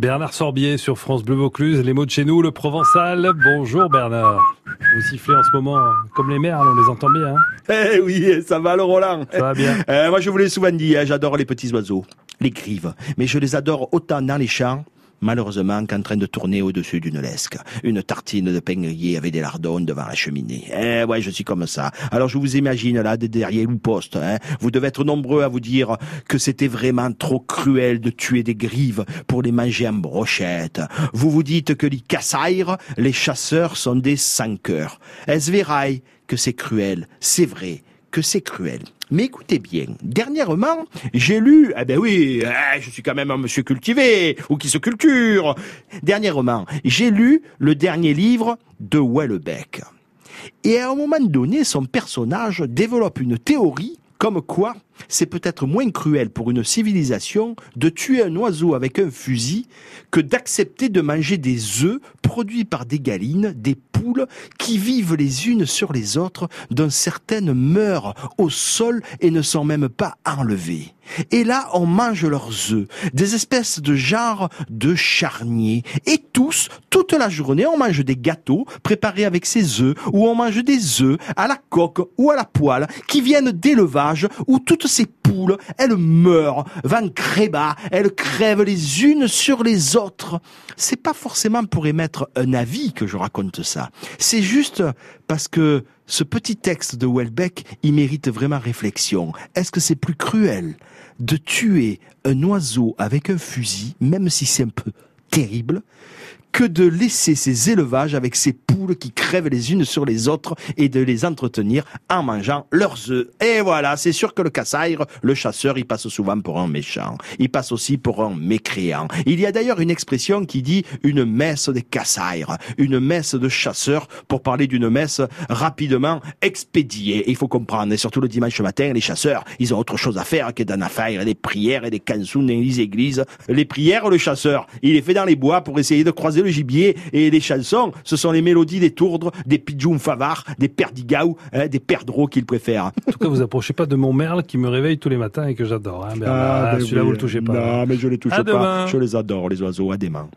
Bernard Sorbier sur France Bleu Vaucluse, les mots de chez nous, le Provençal. Bonjour Bernard. Vous sifflez en ce moment comme les merles, on les entend bien. Hein eh oui, ça va le Roland. Ça va bien. Euh, moi je vous l'ai souvent dit, hein, j'adore les petits oiseaux, les grives, mais je les adore autant dans les champs malheureusement qu'en train de tourner au-dessus d'une lesque. Une tartine de pain grillé avec des lardons devant la cheminée. Eh ouais, je suis comme ça. Alors je vous imagine là, derrière le poste, hein. vous devez être nombreux à vous dire que c'était vraiment trop cruel de tuer des grives pour les manger en brochette. Vous vous dites que les cassaires, les chasseurs sont des sans. Est-ce que c'est cruel? C'est vrai c'est cruel. Mais écoutez bien, dernièrement, j'ai lu, eh ben oui, eh, je suis quand même un monsieur cultivé, ou qui se culture. Dernièrement, j'ai lu le dernier livre de Wellebeck. Et à un moment donné, son personnage développe une théorie comme quoi c'est peut-être moins cruel pour une civilisation de tuer un oiseau avec un fusil que d'accepter de manger des œufs produits par des galines, des poules qui vivent les unes sur les autres, dont certaines meurent au sol et ne sont même pas enlevées. Et là, on mange leurs œufs, des espèces de genre de charniers. Et tous, toute la journée, on mange des gâteaux préparés avec ces œufs, ou on mange des œufs à la coque ou à la poêle, qui viennent d'élevage, où toutes ces poules, elles meurent, van créba, elles crèvent les unes sur les autres. C'est pas forcément pour émettre un avis que je raconte ça. C'est juste parce que ce petit texte de Welbeck, il mérite vraiment réflexion. Est-ce que c'est plus cruel de tuer un oiseau avec un fusil, même si c'est un peu terrible, que de laisser ces élevages avec ces poules qui crèvent les unes sur les autres et de les entretenir en mangeant leurs œufs. Et voilà, c'est sûr que le cassaire, le chasseur, il passe souvent pour un méchant. Il passe aussi pour un mécréant. Il y a d'ailleurs une expression qui dit une messe des cassaires, une messe de chasseurs pour parler d'une messe rapidement expédiée. il faut comprendre, et surtout le dimanche matin, les chasseurs, ils ont autre chose à faire que d'en faire des prières et des cansons dans les églises. Les prières, le chasseur, il est fait dans les bois pour essayer de croiser le gibier et les chansons, ce sont les mélodies des tourdres, des pidjoum favard, des perdigaou, hein, des perdreaux qu'il préfère. En tout cas, vous approchez pas de mon merle qui me réveille tous les matins et que j'adore. Hein, ah, ben Celui-là, vous le touchez pas. Non, mais je les touche pas. Je les adore, les oiseaux. À demain.